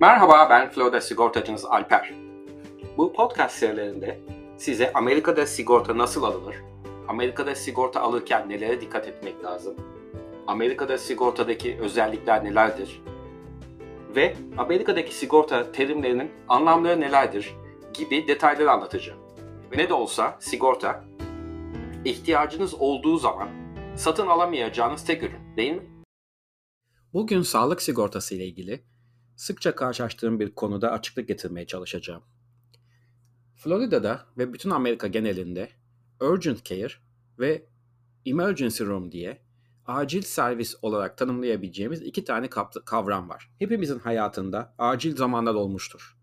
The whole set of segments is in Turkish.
Merhaba ben Florida sigortacınız Alper. Bu podcast serilerinde size Amerika'da sigorta nasıl alınır, Amerika'da sigorta alırken nelere dikkat etmek lazım, Amerika'da sigortadaki özellikler nelerdir ve Amerika'daki sigorta terimlerinin anlamları nelerdir gibi detayları anlatacağım. Ve ne de olsa sigorta ihtiyacınız olduğu zaman satın alamayacağınız tek ürün değil mi? Bugün sağlık sigortası ile ilgili sıkça karşılaştığım bir konuda açıklık getirmeye çalışacağım. Florida'da ve bütün Amerika genelinde urgent care ve emergency room diye acil servis olarak tanımlayabileceğimiz iki tane kavram var. Hepimizin hayatında acil zamanlar olmuştur.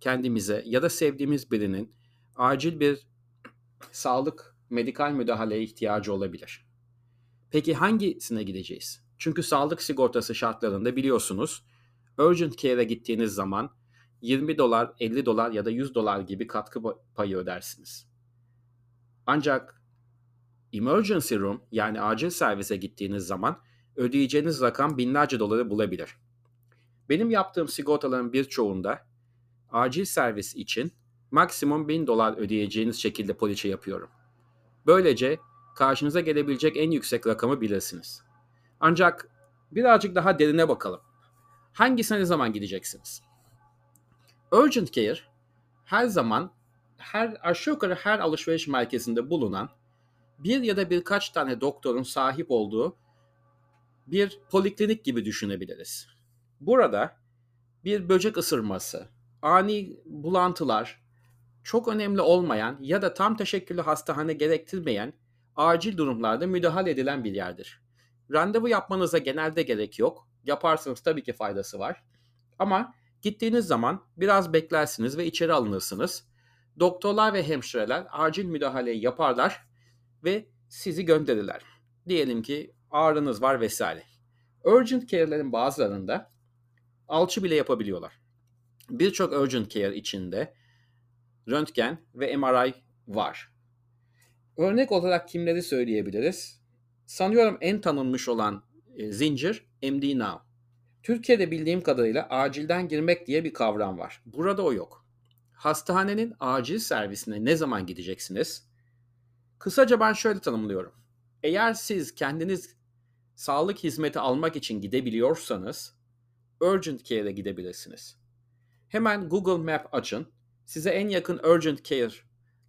Kendimize ya da sevdiğimiz birinin acil bir sağlık, medikal müdahaleye ihtiyacı olabilir. Peki hangisine gideceğiz? Çünkü sağlık sigortası şartlarında biliyorsunuz urgent care'e gittiğiniz zaman 20 dolar, 50 dolar ya da 100 dolar gibi katkı payı ödersiniz. Ancak emergency room yani acil servise gittiğiniz zaman ödeyeceğiniz rakam binlerce doları bulabilir. Benim yaptığım sigortaların birçoğunda acil servis için maksimum 1000 dolar ödeyeceğiniz şekilde poliçe yapıyorum. Böylece karşınıza gelebilecek en yüksek rakamı bilirsiniz. Ancak birazcık daha derine bakalım. Hangisine ne zaman gideceksiniz? Urgent Care her zaman her aşağı yukarı her alışveriş merkezinde bulunan bir ya da birkaç tane doktorun sahip olduğu bir poliklinik gibi düşünebiliriz. Burada bir böcek ısırması, ani bulantılar, çok önemli olmayan ya da tam teşekküllü hastahane gerektirmeyen acil durumlarda müdahale edilen bir yerdir. Randevu yapmanıza genelde gerek yok. Yaparsanız tabii ki faydası var. Ama gittiğiniz zaman biraz beklersiniz ve içeri alınırsınız. Doktorlar ve hemşireler acil müdahaleyi yaparlar ve sizi gönderirler. Diyelim ki ağrınız var vesaire. Urgent care'lerin bazılarında alçı bile yapabiliyorlar. Birçok urgent care içinde röntgen ve MRI var. Örnek olarak kimleri söyleyebiliriz? Sanıyorum en tanınmış olan e, zincir MD Now. Türkiye'de bildiğim kadarıyla acilden girmek diye bir kavram var. Burada o yok. Hastanenin acil servisine ne zaman gideceksiniz? Kısaca ben şöyle tanımlıyorum. Eğer siz kendiniz sağlık hizmeti almak için gidebiliyorsanız urgent care'e gidebilirsiniz. Hemen Google Map açın. Size en yakın urgent care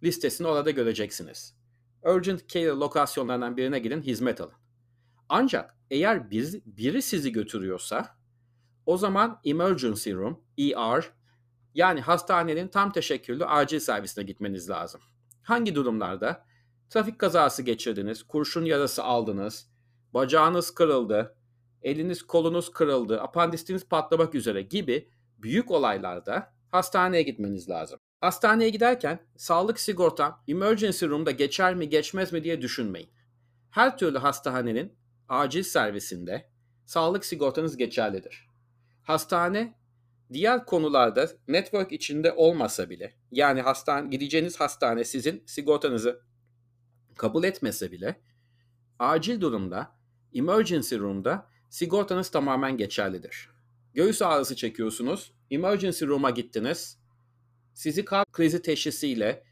listesini orada göreceksiniz. Urgent care lokasyonlarından birine gidin, hizmet alın. Ancak eğer bir, biri sizi götürüyorsa o zaman emergency room, ER yani hastanenin tam teşekküllü acil servisine gitmeniz lazım. Hangi durumlarda? Trafik kazası geçirdiniz, kurşun yarası aldınız, bacağınız kırıldı, eliniz kolunuz kırıldı, apandisiniz patlamak üzere gibi büyük olaylarda hastaneye gitmeniz lazım. Hastaneye giderken sağlık sigortam emergency room'da geçer mi geçmez mi diye düşünmeyin. Her türlü hastanenin acil servisinde sağlık sigortanız geçerlidir. Hastane diğer konularda network içinde olmasa bile yani hastane gideceğiniz hastane sizin sigortanızı kabul etmese bile acil durumda emergency room'da sigortanız tamamen geçerlidir. Göğüs ağrısı çekiyorsunuz, emergency room'a gittiniz. Sizi kalp krizi teşhisiyle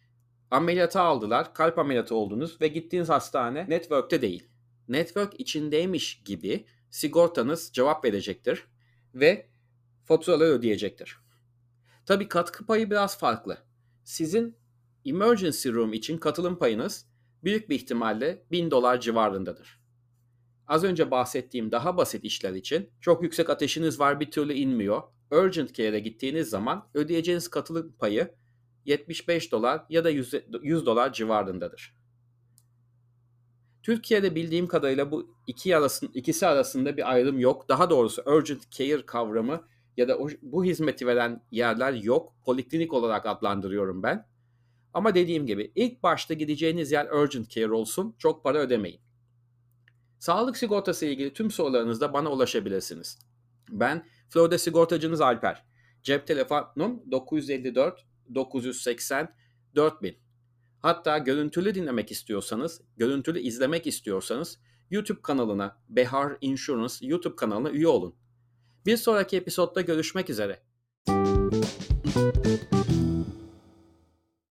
ameliyata aldılar, kalp ameliyatı oldunuz ve gittiğiniz hastane network'te değil. Network içindeymiş gibi sigortanız cevap verecektir ve faturaları ödeyecektir. Tabii katkı payı biraz farklı. Sizin emergency room için katılım payınız büyük bir ihtimalle 1000 dolar civarındadır. Az önce bahsettiğim daha basit işler için çok yüksek ateşiniz var bir türlü inmiyor. Urgent care'e gittiğiniz zaman ödeyeceğiniz katılım payı 75 dolar ya da 100, 100 dolar civarındadır. Türkiye'de bildiğim kadarıyla bu iki arasın, ikisi arasında bir ayrım yok. Daha doğrusu urgent care kavramı ya da bu hizmeti veren yerler yok. Poliklinik olarak adlandırıyorum ben. Ama dediğim gibi ilk başta gideceğiniz yer urgent care olsun. Çok para ödemeyin. Sağlık sigortası ile ilgili tüm sorularınızda bana ulaşabilirsiniz. Ben Florida sigortacınız Alper. Cep telefonum 954 980 4000. Hatta görüntülü dinlemek istiyorsanız, görüntülü izlemek istiyorsanız YouTube kanalına Behar Insurance YouTube kanalına üye olun. Bir sonraki episodda görüşmek üzere.